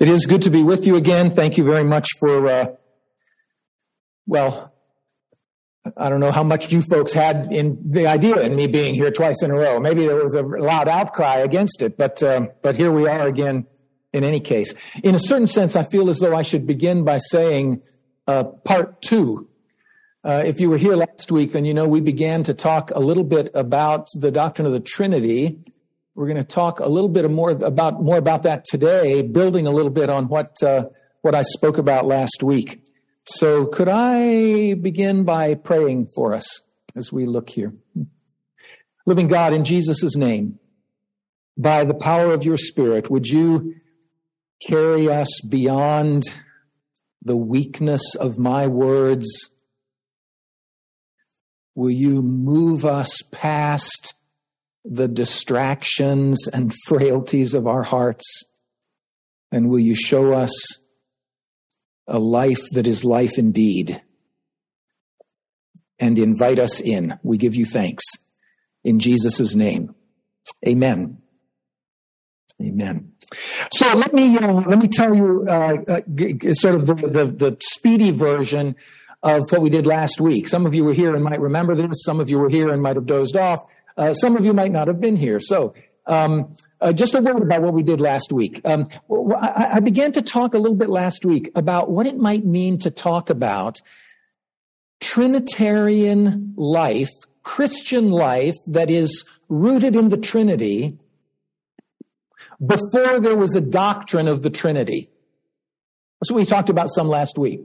It is good to be with you again. Thank you very much for, uh, well, I don't know how much you folks had in the idea in me being here twice in a row. Maybe there was a loud outcry against it, but um, but here we are again. In any case, in a certain sense, I feel as though I should begin by saying uh, part two. Uh, if you were here last week, then you know we began to talk a little bit about the doctrine of the Trinity we're going to talk a little bit more about more about that today, building a little bit on what uh, what I spoke about last week. So, could I begin by praying for us as we look here? Living God, in Jesus' name, by the power of your Spirit, would you carry us beyond the weakness of my words? Will you move us past the distractions and frailties of our hearts? And will you show us a life that is life indeed? And invite us in. We give you thanks. In Jesus' name. Amen. Amen. So let me uh, let me tell you uh, uh, sort of the, the, the speedy version of what we did last week. Some of you were here and might remember this. Some of you were here and might have dozed off. Uh, some of you might not have been here. So, um, uh, just a word about what we did last week. Um, I, I began to talk a little bit last week about what it might mean to talk about Trinitarian life, Christian life that is rooted in the Trinity before there was a doctrine of the Trinity. That's what we talked about some last week.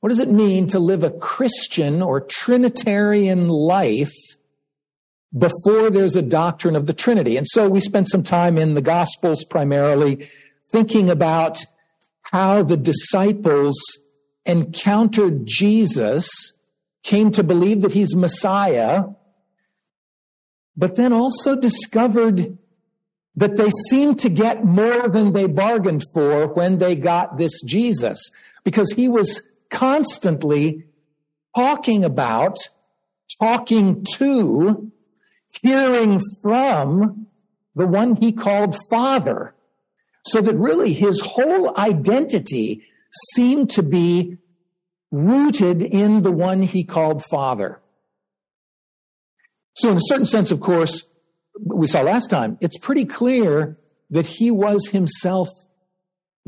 What does it mean to live a Christian or Trinitarian life before there's a doctrine of the Trinity. And so we spent some time in the Gospels primarily thinking about how the disciples encountered Jesus, came to believe that he's Messiah, but then also discovered that they seemed to get more than they bargained for when they got this Jesus, because he was constantly talking about, talking to, hearing from the one he called Father. So that really his whole identity seemed to be rooted in the one he called Father. So, in a certain sense, of course, we saw last time, it's pretty clear that he was himself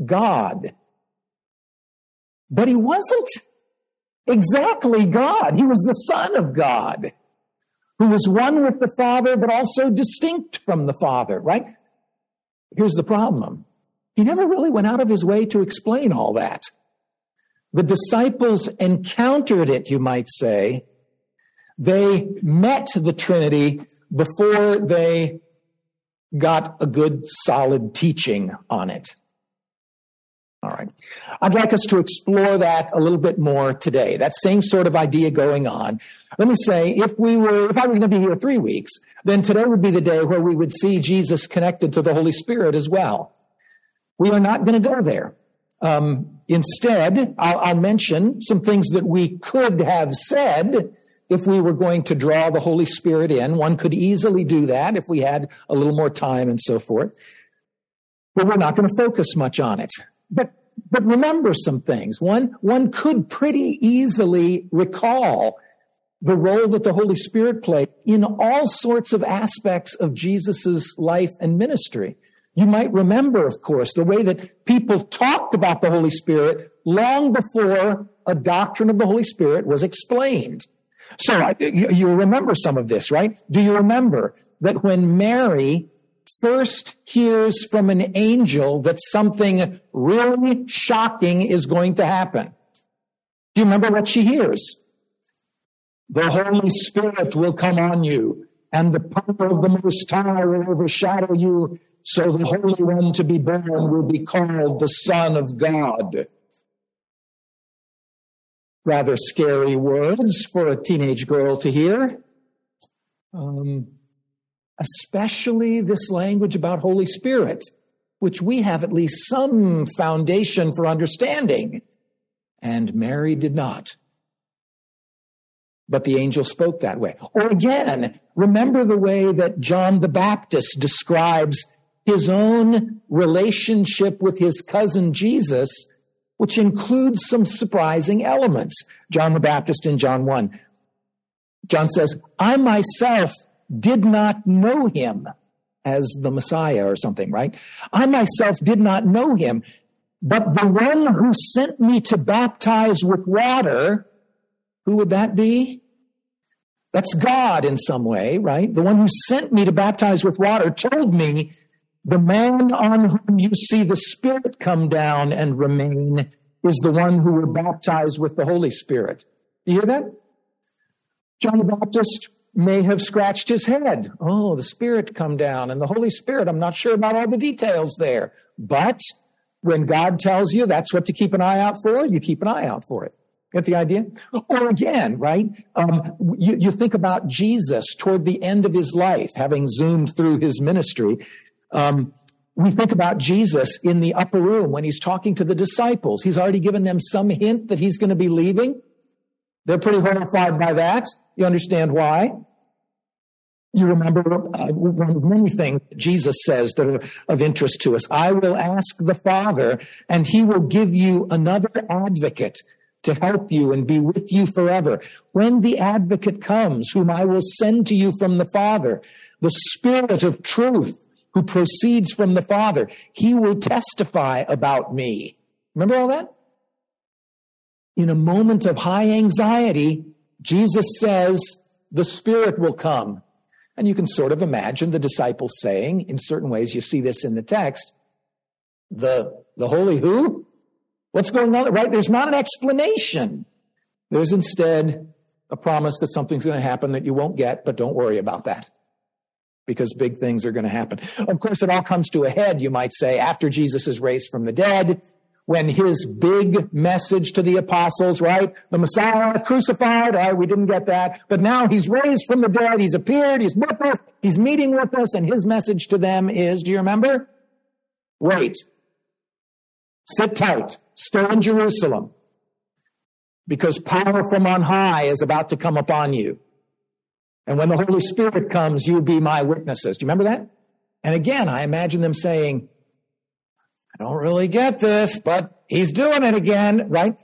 God. But he wasn't exactly God. He was the Son of God who was one with the Father, but also distinct from the Father, right? Here's the problem. He never really went out of his way to explain all that. The disciples encountered it, you might say. They met the Trinity before they got a good solid teaching on it. All right. I'd like us to explore that a little bit more today. That same sort of idea going on. Let me say, if we were, if I were going to be here three weeks, then today would be the day where we would see Jesus connected to the Holy Spirit as well. We are not going to go there. Um, instead, I'll, I'll mention some things that we could have said if we were going to draw the Holy Spirit in. One could easily do that if we had a little more time and so forth. But we're not going to focus much on it. But but remember some things. One one could pretty easily recall the role that the Holy Spirit played in all sorts of aspects of Jesus's life and ministry. You might remember, of course, the way that people talked about the Holy Spirit long before a doctrine of the Holy Spirit was explained. So you remember some of this, right? Do you remember that when Mary first hears from an angel that something really shocking is going to happen. Do you remember what she hears? The Holy Spirit will come on you, and the power of the Most High will overshadow you, so the Holy One to be born will be called the Son of God. Rather scary words for a teenage girl to hear. Um, especially this language about Holy Spirit, which we have at least some foundation for understanding. And Mary did not. But the angel spoke that way. Or again, remember the way that John the Baptist describes his own relationship with his cousin Jesus, which includes some surprising elements. John the Baptist in John 1. John says, I myself did not know him as the Messiah or something, right? I myself did not know him, but the one who sent me to baptize with water, who would that be? That's God in some way, right? The one who sent me to baptize with water told me, the man on whom you see the Spirit come down and remain is the one who will baptize with the Holy Spirit. You hear that? John the Baptist may have scratched his head. Oh, the Spirit come down and the Holy Spirit. I'm not sure about all the details there. But when God tells you that's what to keep an eye out for, you keep an eye out for it. Get the idea? Or again, right? Um, you, you think about Jesus toward the end of his life, having zoomed through his ministry. Um, we think about Jesus in the upper room when he's talking to the disciples. He's already given them some hint that he's going to be leaving. They're pretty horrified by that. You understand why? You remember uh, one of many things Jesus says that are of interest to us. I will ask the Father, and he will give you another advocate to help you and be with you forever. When the advocate comes, whom I will send to you from the Father, the Spirit of truth who proceeds from the Father, he will testify about me. Remember all that? In a moment of high anxiety, Jesus says, the Spirit will come. And you can sort of imagine the disciples saying, in certain ways, you see this in the text, the, the Holy who? What's going on? Right? There's not an explanation. There's instead a promise that something's going to happen that you won't get, but don't worry about that because big things are going to happen. Of course, it all comes to a head, you might say, after Jesus is raised from the dead, when his big message to the apostles, right? The Messiah crucified, we didn't get that, but now he's raised from the dead, he's appeared, he's with us, he's meeting with us, and his message to them is, do you remember? Wait. Sit tight. Stay in Jerusalem. Because power from on high is about to come upon you. And when the Holy Spirit comes, you'll be my witnesses. Do you remember that? And again, I imagine them saying, I don't really get this, but he's doing it again, right?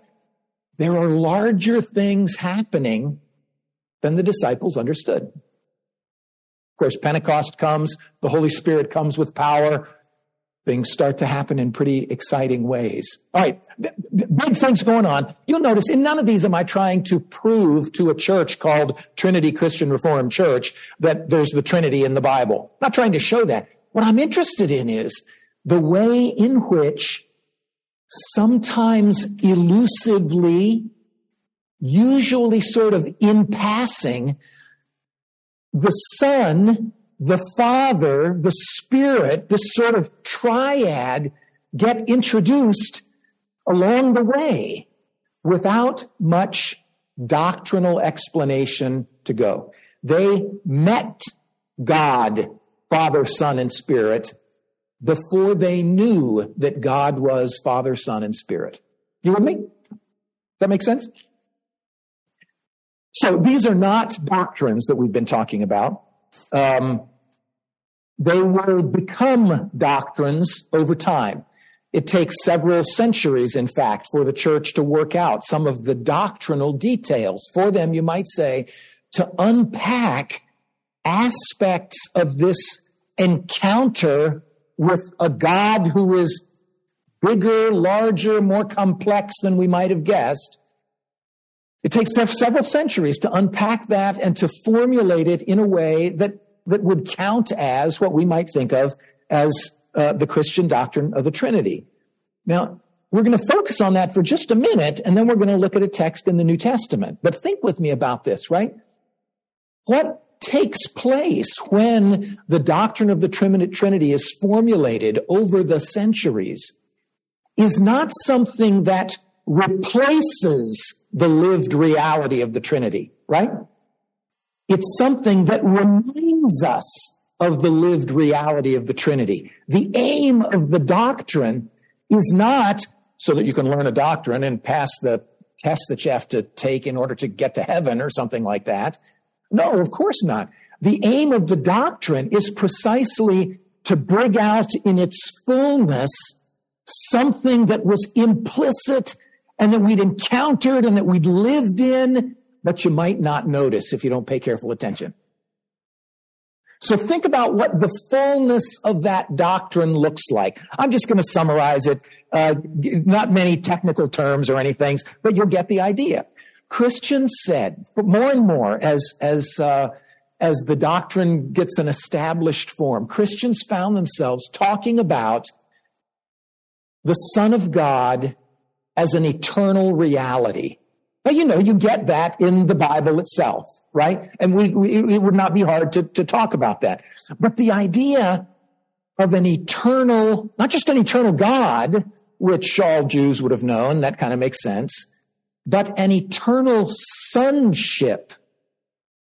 There are larger things happening than the disciples understood. Of course, Pentecost comes, the Holy Spirit comes with power. Things start to happen in pretty exciting ways. All right, big things going on. You'll notice in none of these am I trying to prove to a church called Trinity Christian Reformed Church that there's the Trinity in the Bible. I'm not trying to show that. What I'm interested in is the way in which sometimes elusively, usually sort of in passing, the Son, the Father, the Spirit, this sort of triad get introduced along the way without much doctrinal explanation to go. They met God, Father, Son, and Spirit before they knew that God was Father, Son, and Spirit. You with me? Does that make sense? So these are not doctrines that we've been talking about. Um, they will become doctrines over time. It takes several centuries, in fact, for the church to work out some of the doctrinal details. For them, you might say, to unpack aspects of this encounter with a God who is bigger, larger, more complex than we might have guessed. It takes several centuries to unpack that and to formulate it in a way that, that would count as what we might think of as uh, the Christian doctrine of the Trinity. Now, we're going to focus on that for just a minute, and then we're going to look at a text in the New Testament. But think with me about this, right? What takes place when the doctrine of the Trinity is formulated over the centuries is not something that replaces the lived reality of the Trinity, right? It's something that reminds us of the lived reality of the Trinity. The aim of the doctrine is not so that you can learn a doctrine and pass the test that you have to take in order to get to heaven or something like that. No, of course not. The aim of the doctrine is precisely to bring out in its fullness something that was implicit and that we'd encountered and that we'd lived in, but you might not notice if you don't pay careful attention. So think about what the fullness of that doctrine looks like. I'm just going to summarize it, uh, not many technical terms or anything, but you'll get the idea. Christians said, more and more as as uh, as the doctrine gets an established form, Christians found themselves talking about the Son of God as an eternal reality. Now, you know, you get that in the Bible itself, right? And we, we, it would not be hard to, to talk about that. But the idea of an eternal, not just an eternal God, which all Jews would have known, that kind of makes sense, but an eternal sonship,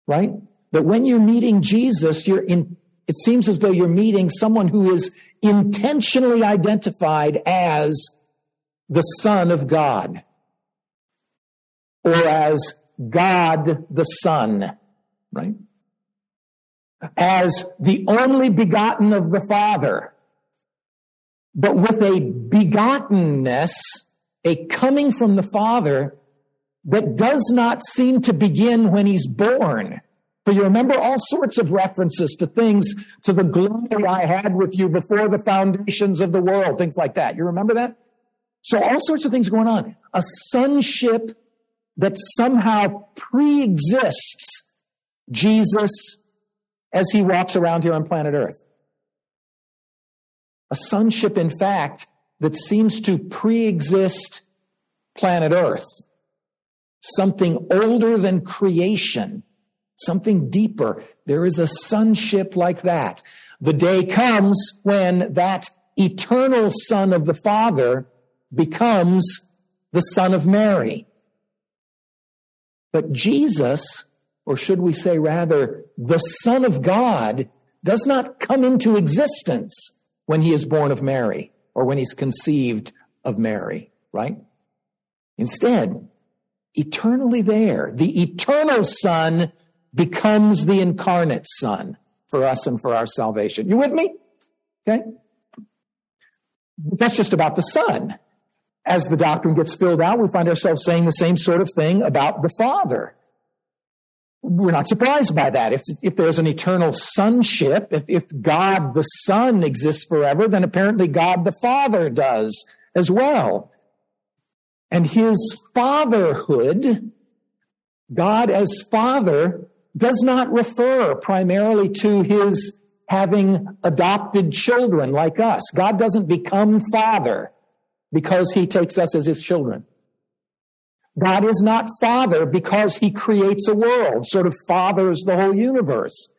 right? That when you're meeting Jesus, you're in, it seems as though you're meeting someone who is intentionally identified as the Son of God or as God the Son, right? As the only begotten of the Father, but with a begottenness, a coming from the Father that does not seem to begin when he's born. For you remember all sorts of references to things, to the glory I had with you before the foundations of the world, things like that. You remember that? So all sorts of things going on. A sonship that somehow pre-exists Jesus as he walks around here on planet Earth. A sonship, in fact, that seems to pre-exist planet Earth something older than creation, something deeper. There is a sonship like that. The day comes when that eternal son of the Father becomes the son of Mary. But Jesus, or should we say rather, the Son of God, does not come into existence when he is born of Mary or when he's conceived of Mary, right? Instead, eternally there. The eternal Son becomes the incarnate Son for us and for our salvation. You with me? Okay? That's just about the Son. As the doctrine gets filled out, we find ourselves saying the same sort of thing about the Father. We're not surprised by that. If, if there's an eternal sonship, if, if God the Son exists forever, then apparently God the Father does as well. And his fatherhood, God as father, does not refer primarily to his having adopted children like us. God doesn't become father because he takes us as his children. God is not father because he creates a world, sort of fathers the whole universe.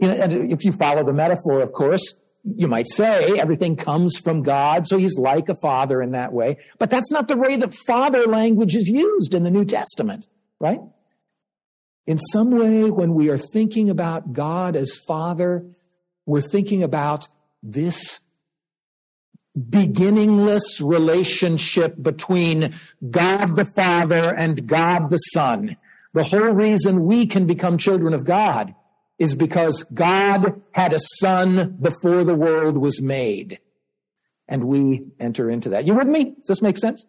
And if you follow the metaphor, of course, you might say everything comes from God, so he's like a father in that way. But that's not the way that father language is used in the New Testament, right? In some way, when we are thinking about God as father, we're thinking about this beginningless relationship between God the Father and God the Son. The whole reason we can become children of God is because God had a son before the world was made. And we enter into that. You with me? Does this make sense?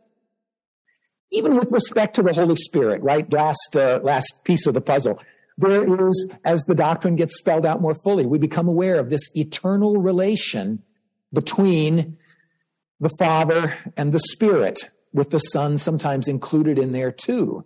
Even with respect to the Holy Spirit, right? Last, uh, last piece of the puzzle. There is, as the doctrine gets spelled out more fully, we become aware of this eternal relation between the Father and the Spirit, with the Son sometimes included in there too.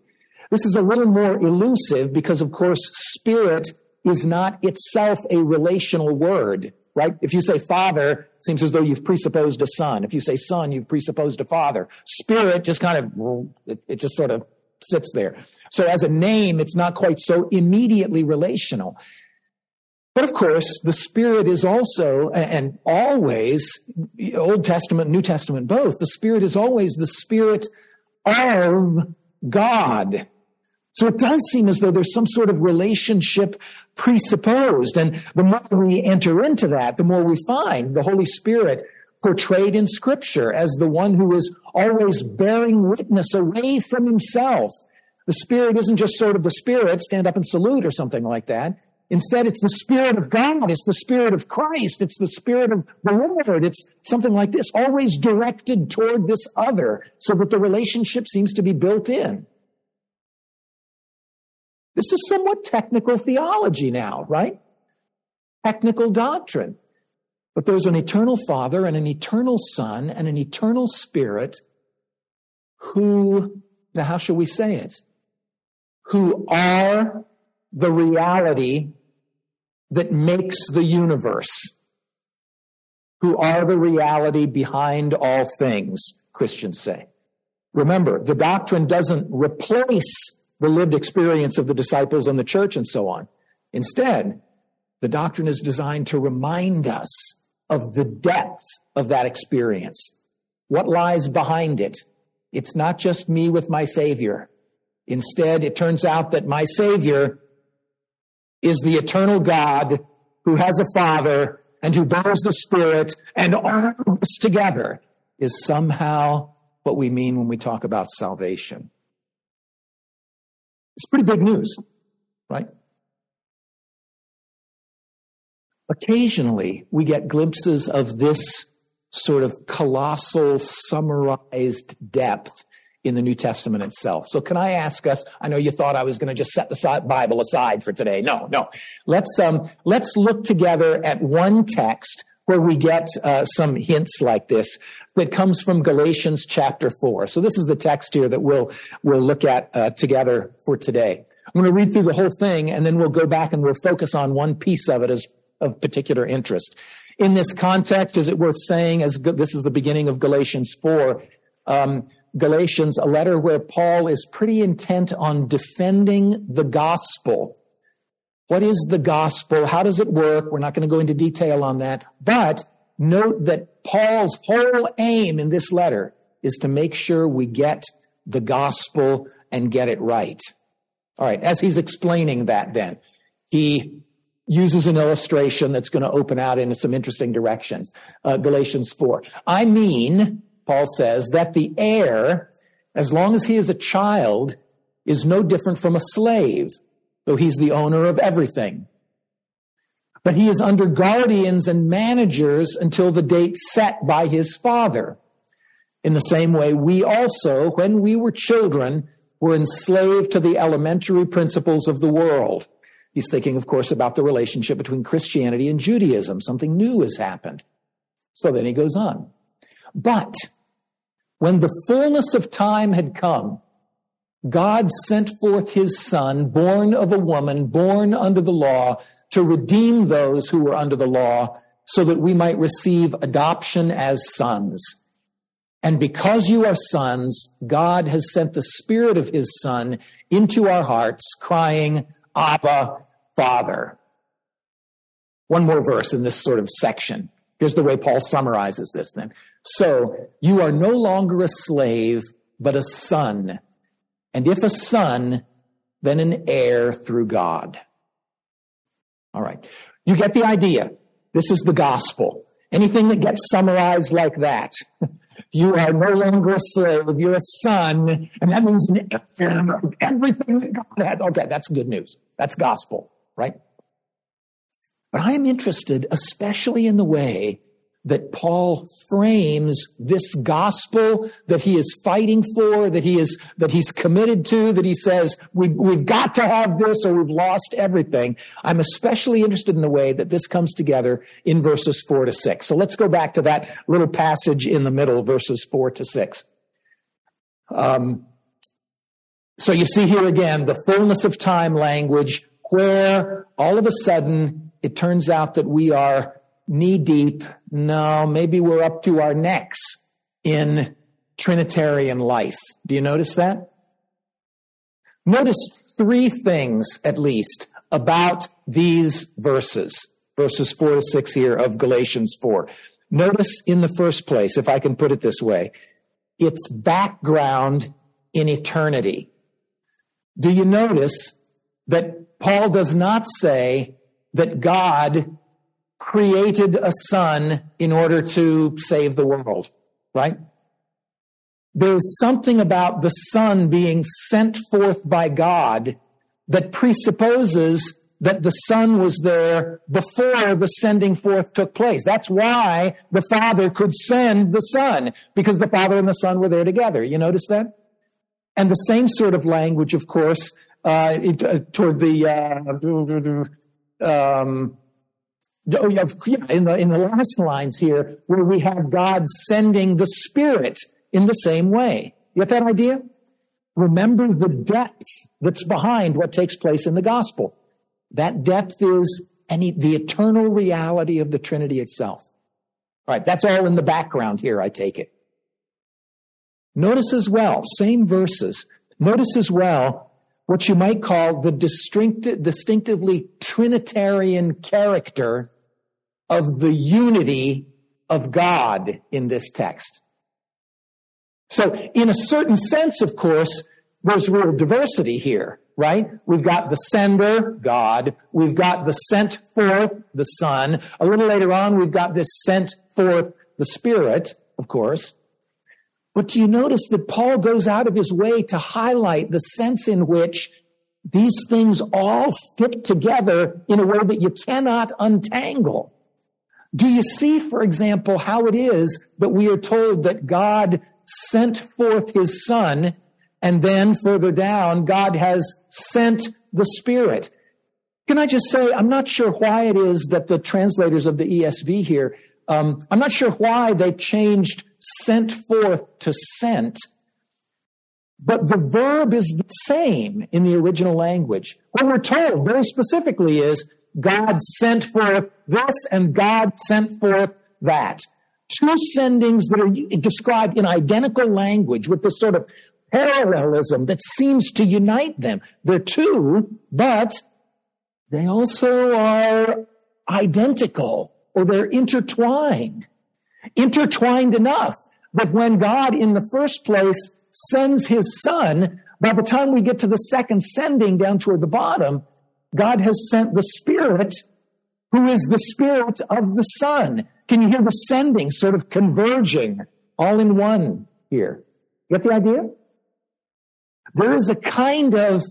This is a little more elusive because, of course, Spirit is not itself a relational word, right? If you say father, it seems as though you've presupposed a son. If you say son, you've presupposed a father. Spirit just kind of, it, just sort of sits there. So as a name, it's not quite so immediately relational. But of course, the Spirit is also, and always, Old Testament, New Testament, both, the Spirit is always the Spirit of God. So it does seem as though there's some sort of relationship presupposed. And the more we enter into that, the more we find the Holy Spirit portrayed in scripture as the one who is always bearing witness away from himself. The Spirit isn't just sort of the Spirit, stand up and salute or something like that. Instead, it's the Spirit of God. It's the Spirit of Christ. It's the Spirit of the Lord. It's something like this, always directed toward this other so that the relationship seems to be built in. This is somewhat technical theology now, right? Technical doctrine. But there's an eternal Father and an eternal Son and an eternal Spirit who, now how shall we say it? Who are the reality that makes the universe, who are the reality behind all things, Christians say. Remember, the doctrine doesn't replace the lived experience of the disciples and the church and so on. Instead, the doctrine is designed to remind us of the depth of that experience. What lies behind it? It's not just me with my Savior. Instead, it turns out that my Savior is the eternal God who has a Father and who bears the Spirit, and all of us together is somehow what we mean when we talk about salvation. It's pretty big news, right? Occasionally, we get glimpses of this sort of colossal, summarized depth in the New Testament itself. So can I ask us, I know you thought I was going to just set the Bible aside for today. No, no. Let's, um, let's look together at one text where we get uh, some hints like this that comes from Galatians chapter 4. So this is the text here that we'll, we'll look at uh, together for today. I'm going to read through the whole thing and then we'll go back and we'll focus on one piece of it as of particular interest. In this context, is it worth saying, as this is the beginning of Galatians 4, um, Galatians, a letter where Paul is pretty intent on defending the gospel. What is the gospel? How does it work? We're not going to go into detail on that. But note that Paul's whole aim in this letter is to make sure we get the gospel and get it right. All right. As he's explaining that, then he uses an illustration that's going to open out into some interesting directions. Uh, Galatians 4. I mean, Paul says, that the heir, as long as he is a child, is no different from a slave, though he's the owner of everything. But he is under guardians and managers until the date set by his father. In the same way, we also, when we were children, were enslaved to the elementary principles of the world. He's thinking, of course, about the relationship between Christianity and Judaism. Something new has happened. So then he goes on. But when the fullness of time had come, God sent forth his son, born of a woman, born under the law, to redeem those who were under the law, so that we might receive adoption as sons. And because you are sons, God has sent the spirit of his son into our hearts, crying, Abba, Father. One more verse in this sort of section. Here's the way Paul summarizes this then. So you are no longer a slave, but a son. And if a son, then an heir through God. All right. You get the idea. This is the gospel. Anything that gets summarized like that. You are no longer a slave. You're a son. And that means an heir of everything that God had. Okay, that's good news. That's gospel, right? But I am interested, especially in the way that Paul frames this gospel that he is fighting for, that he is, that he's committed to, that he says, we, we've got to have this or we've lost everything. I'm especially interested in the way that this comes together in verses four to six. So let's go back to that little passage in the middle, verses four to six. Um, so you see here again the fullness of time language where all of a sudden it turns out that we are knee deep. No, maybe we're up to our necks in Trinitarian life. Do you notice that? Notice three things at least about these verses, verses four to six here of Galatians 4. Notice in the first place, if I can put it this way, its background in eternity. Do you notice that Paul does not say that God created a son in order to save the world, right? There's something about the son being sent forth by God that presupposes that the Son was there before the sending forth took place. That's why the Father could send the Son, because the Father and the Son were there together. You notice that? And the same sort of language, of course, uh, it, uh, toward the, uh, um, Oh, in the in the last lines here, where we have God sending the Spirit in the same way. You get that idea? Remember the depth that's behind what takes place in the gospel. That depth is any, the eternal reality of the Trinity itself. All right, that's all in the background here, I take it. Notice as well, same verses. Notice as well what you might call the distinct, distinctively Trinitarian character of the unity of God in this text. So, in a certain sense, of course, there's real diversity here, right? We've got the sender, God. We've got the sent forth, the Son. A little later on, we've got this sent forth, the Spirit, of course. But do you notice that Paul goes out of his way to highlight the sense in which these things all fit together in a way that you cannot untangle? Do you see, for example, how it is that we are told that God sent forth his son and then further down, God has sent the Spirit. Can I just say, I'm not sure why it is that the translators of the ESV here, um, I'm not sure why they changed sent forth to sent, but the verb is the same in the original language. What we're told very specifically is God sent forth this and God sent forth that. Two sendings that are described in identical language with this sort of parallelism that seems to unite them. They're two, but they also are identical or they're intertwined. Intertwined enough that when God in the first place sends his son, by the time we get to the second sending down toward the bottom, God has sent the Spirit, who is the Spirit of the Son. Can you hear the sending sort of converging all in one here? Get the idea? There is a kind of,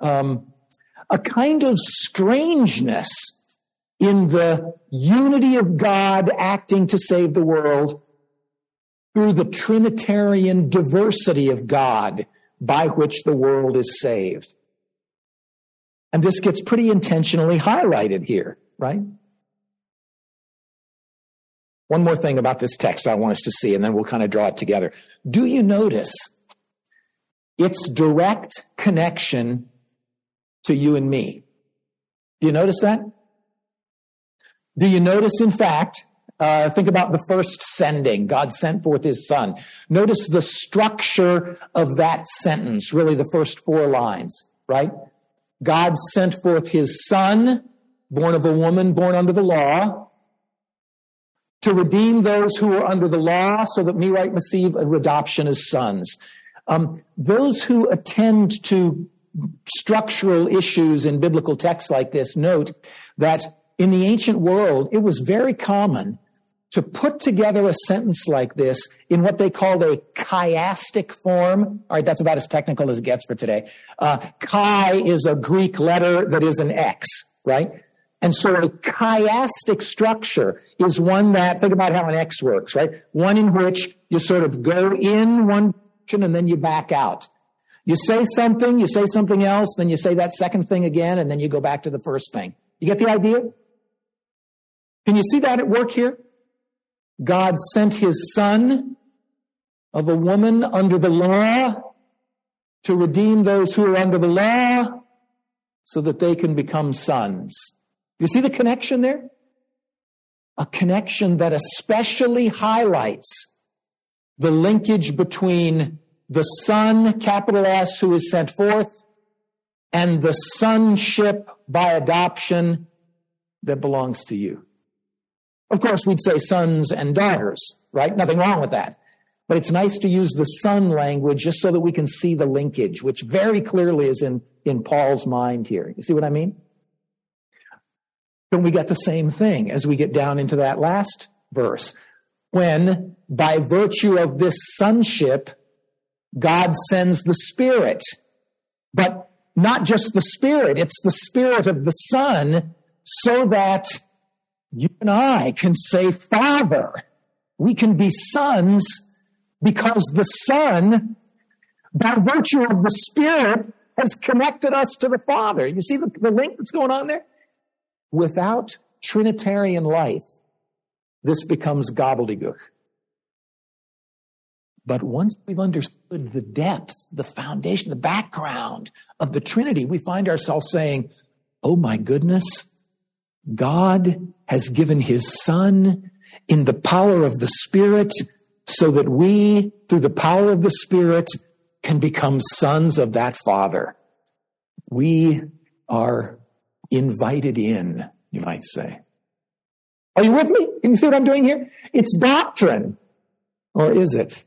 um, a kind of strangeness in the unity of God acting to save the world through the Trinitarian diversity of God by which the world is saved. And this gets pretty intentionally highlighted here, right? One more thing about this text I want us to see, and then we'll kind of draw it together. Do you notice its direct connection to you and me? Do you notice that? Do you notice, in fact, uh, think about the first sending. God sent forth his son. Notice the structure of that sentence, really the first four lines, right? God sent forth his son, born of a woman, born under the law, to redeem those who are under the law so that we might receive adoption as sons. Um, those who attend to structural issues in biblical texts like this note that in the ancient world, it was very common to put together a sentence like this in what they called a chiastic form. All right, that's about as technical as it gets for today. Uh, chi is a Greek letter that is an X, right? And so a chiastic structure is one that, think about how an X works, right? One in which you sort of go in one direction and then you back out. You say something, you say something else, then you say that second thing again, and then you go back to the first thing. You get the idea? Can you see that at work here? God sent his son of a woman under the law to redeem those who are under the law so that they can become sons. Do you see the connection there? A connection that especially highlights the linkage between the Son, capital S, who is sent forth, and the sonship by adoption that belongs to you. Of course, we'd say sons and daughters, right? Nothing wrong with that. But it's nice to use the son language just so that we can see the linkage, which very clearly is in, in Paul's mind here. You see what I mean? Then we get the same thing as we get down into that last verse. When, by virtue of this sonship, God sends the Spirit. But not just the Spirit, it's the Spirit of the Son, so that you and I can say, Father. We can be sons because the Son, by virtue of the Spirit, has connected us to the Father. You see the, the link that's going on there? Without Trinitarian life, this becomes gobbledygook. But once we've understood the depth, the foundation, the background of the Trinity, we find ourselves saying, Oh my goodness, God has given his son in the power of the Spirit so that we, through the power of the Spirit, can become sons of that Father. We are invited in, you might say. Are you with me? Can you see what I'm doing here? It's doctrine. Or is it?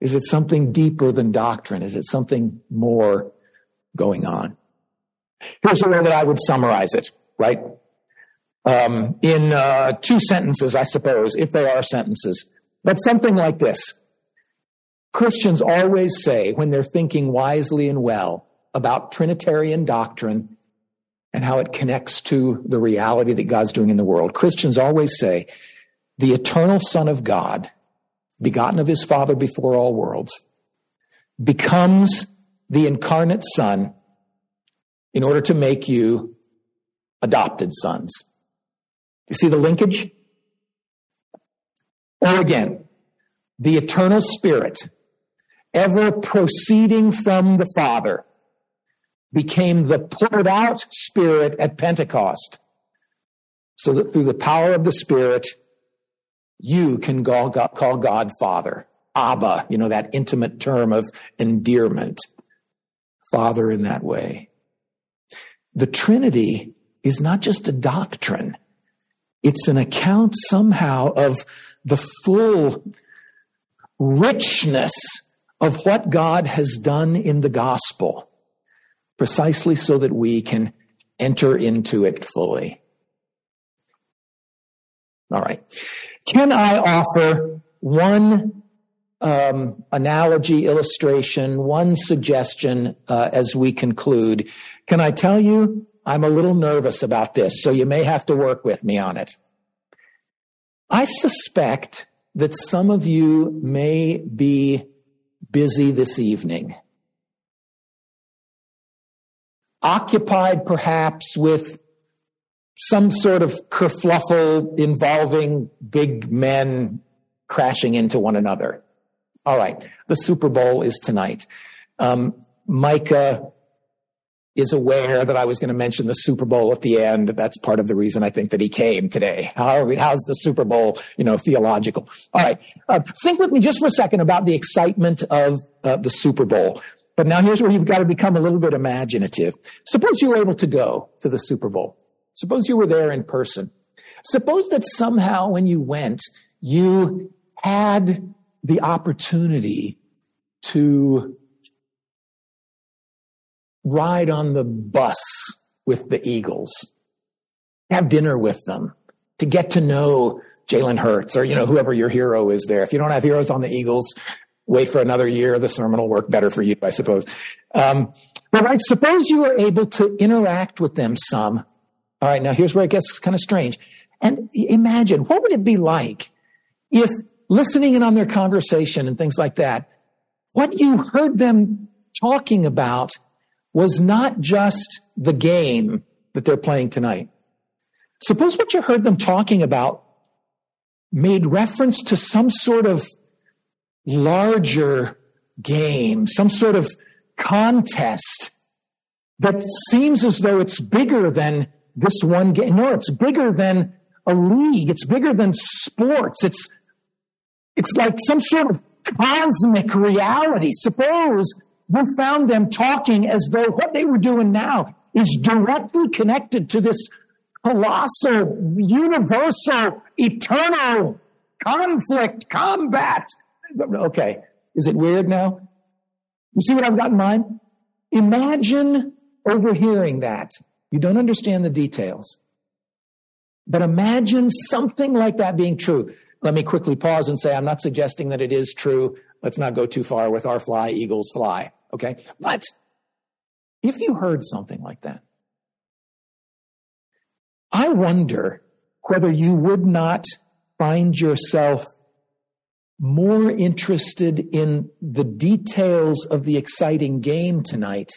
Is it something deeper than doctrine? Is it something more going on? Here's the way that I would summarize it, right? Um, in uh, two sentences, I suppose, if they are sentences, but something like this. Christians always say, when they're thinking wisely and well about Trinitarian doctrine and how it connects to the reality that God's doing in the world, Christians always say, the eternal Son of God begotten of his Father before all worlds, becomes the incarnate Son in order to make you adopted sons. You see the linkage? Or again, the eternal Spirit, ever proceeding from the Father, became the poured out Spirit at Pentecost, so that through the power of the Spirit, you can call God Father. Abba, you know, that intimate term of endearment. Father in that way. The Trinity is not just a doctrine. It's an account somehow of the full richness of what God has done in the gospel, precisely so that we can enter into it fully. All right. Can I offer one um, analogy, illustration, one suggestion uh, as we conclude? Can I tell you, I'm a little nervous about this, so you may have to work with me on it. I suspect that some of you may be busy this evening, occupied perhaps with some sort of kerfluffle involving big men crashing into one another. All right, the Super Bowl is tonight. Um, Micah is aware that I was going to mention the Super Bowl at the end. That's part of the reason I think that he came today. How we, how's the Super Bowl, you know, theological? All right. Uh, think with me just for a second about the excitement of uh, the Super Bowl. But now here's where you've got to become a little bit imaginative. Suppose you were able to go to the Super Bowl. Suppose you were there in person. Suppose that somehow when you went, you had the opportunity to ride on the bus with the Eagles, have dinner with them, to get to know Jalen Hurts or, you know, whoever your hero is there. If you don't have heroes on the Eagles, wait for another year. The sermon will work better for you, I suppose. Um, but I suppose you were able to interact with them some all right, now here's where it gets kind of strange. And imagine what would it be like if listening in on their conversation and things like that, what you heard them talking about was not just the game that they're playing tonight. Suppose what you heard them talking about made reference to some sort of larger game, some sort of contest that seems as though it's bigger than this one game. No, it's bigger than a league. It's bigger than sports. It's, it's like some sort of cosmic reality. Suppose we found them talking as though what they were doing now is directly connected to this colossal, universal, eternal conflict, combat. Okay. Is it weird now? You see what I've got in mind? Imagine overhearing that you don't understand the details. But imagine something like that being true. Let me quickly pause and say I'm not suggesting that it is true. Let's not go too far with our fly, eagles fly. Okay. But If you heard something like that, I wonder whether you would not find yourself more interested in the details of the exciting game tonight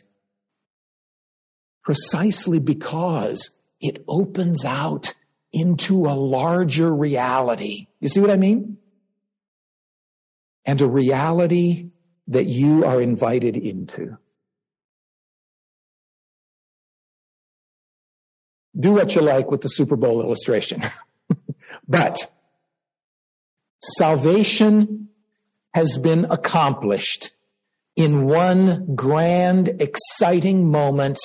precisely because it opens out into a larger reality. You see what I mean? And a reality that you are invited into. Do what you like with the Super Bowl illustration. but salvation has been accomplished in one grand, exciting moment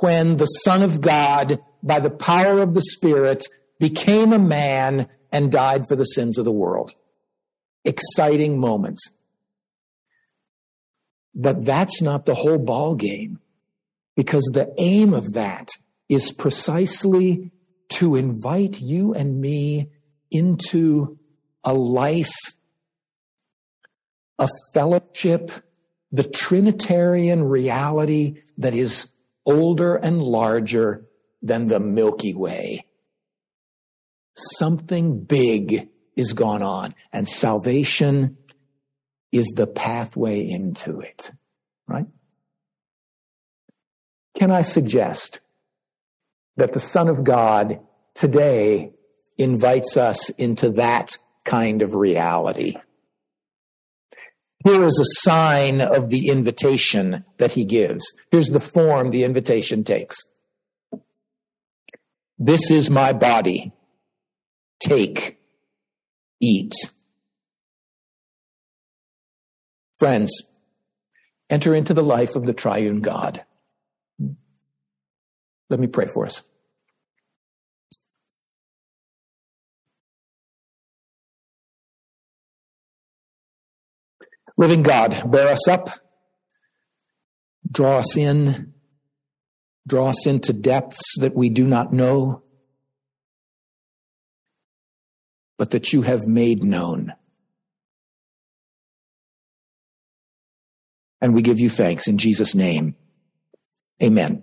when the Son of God, by the power of the Spirit, became a man and died for the sins of the world. Exciting moments. But that's not the whole ball game because the aim of that is precisely to invite you and me into a life, a fellowship, the Trinitarian reality that is older and larger than the Milky Way. Something big is gone on, and salvation is the pathway into it, right? Can I suggest that the Son of God today invites us into that kind of reality. Here is a sign of the invitation that he gives. Here's the form the invitation takes. This is my body. Take, eat. Friends, enter into the life of the triune God. Let me pray for us. Living God, bear us up, draw us in, draw us into depths that we do not know, but that you have made known. And we give you thanks in Jesus' name. Amen.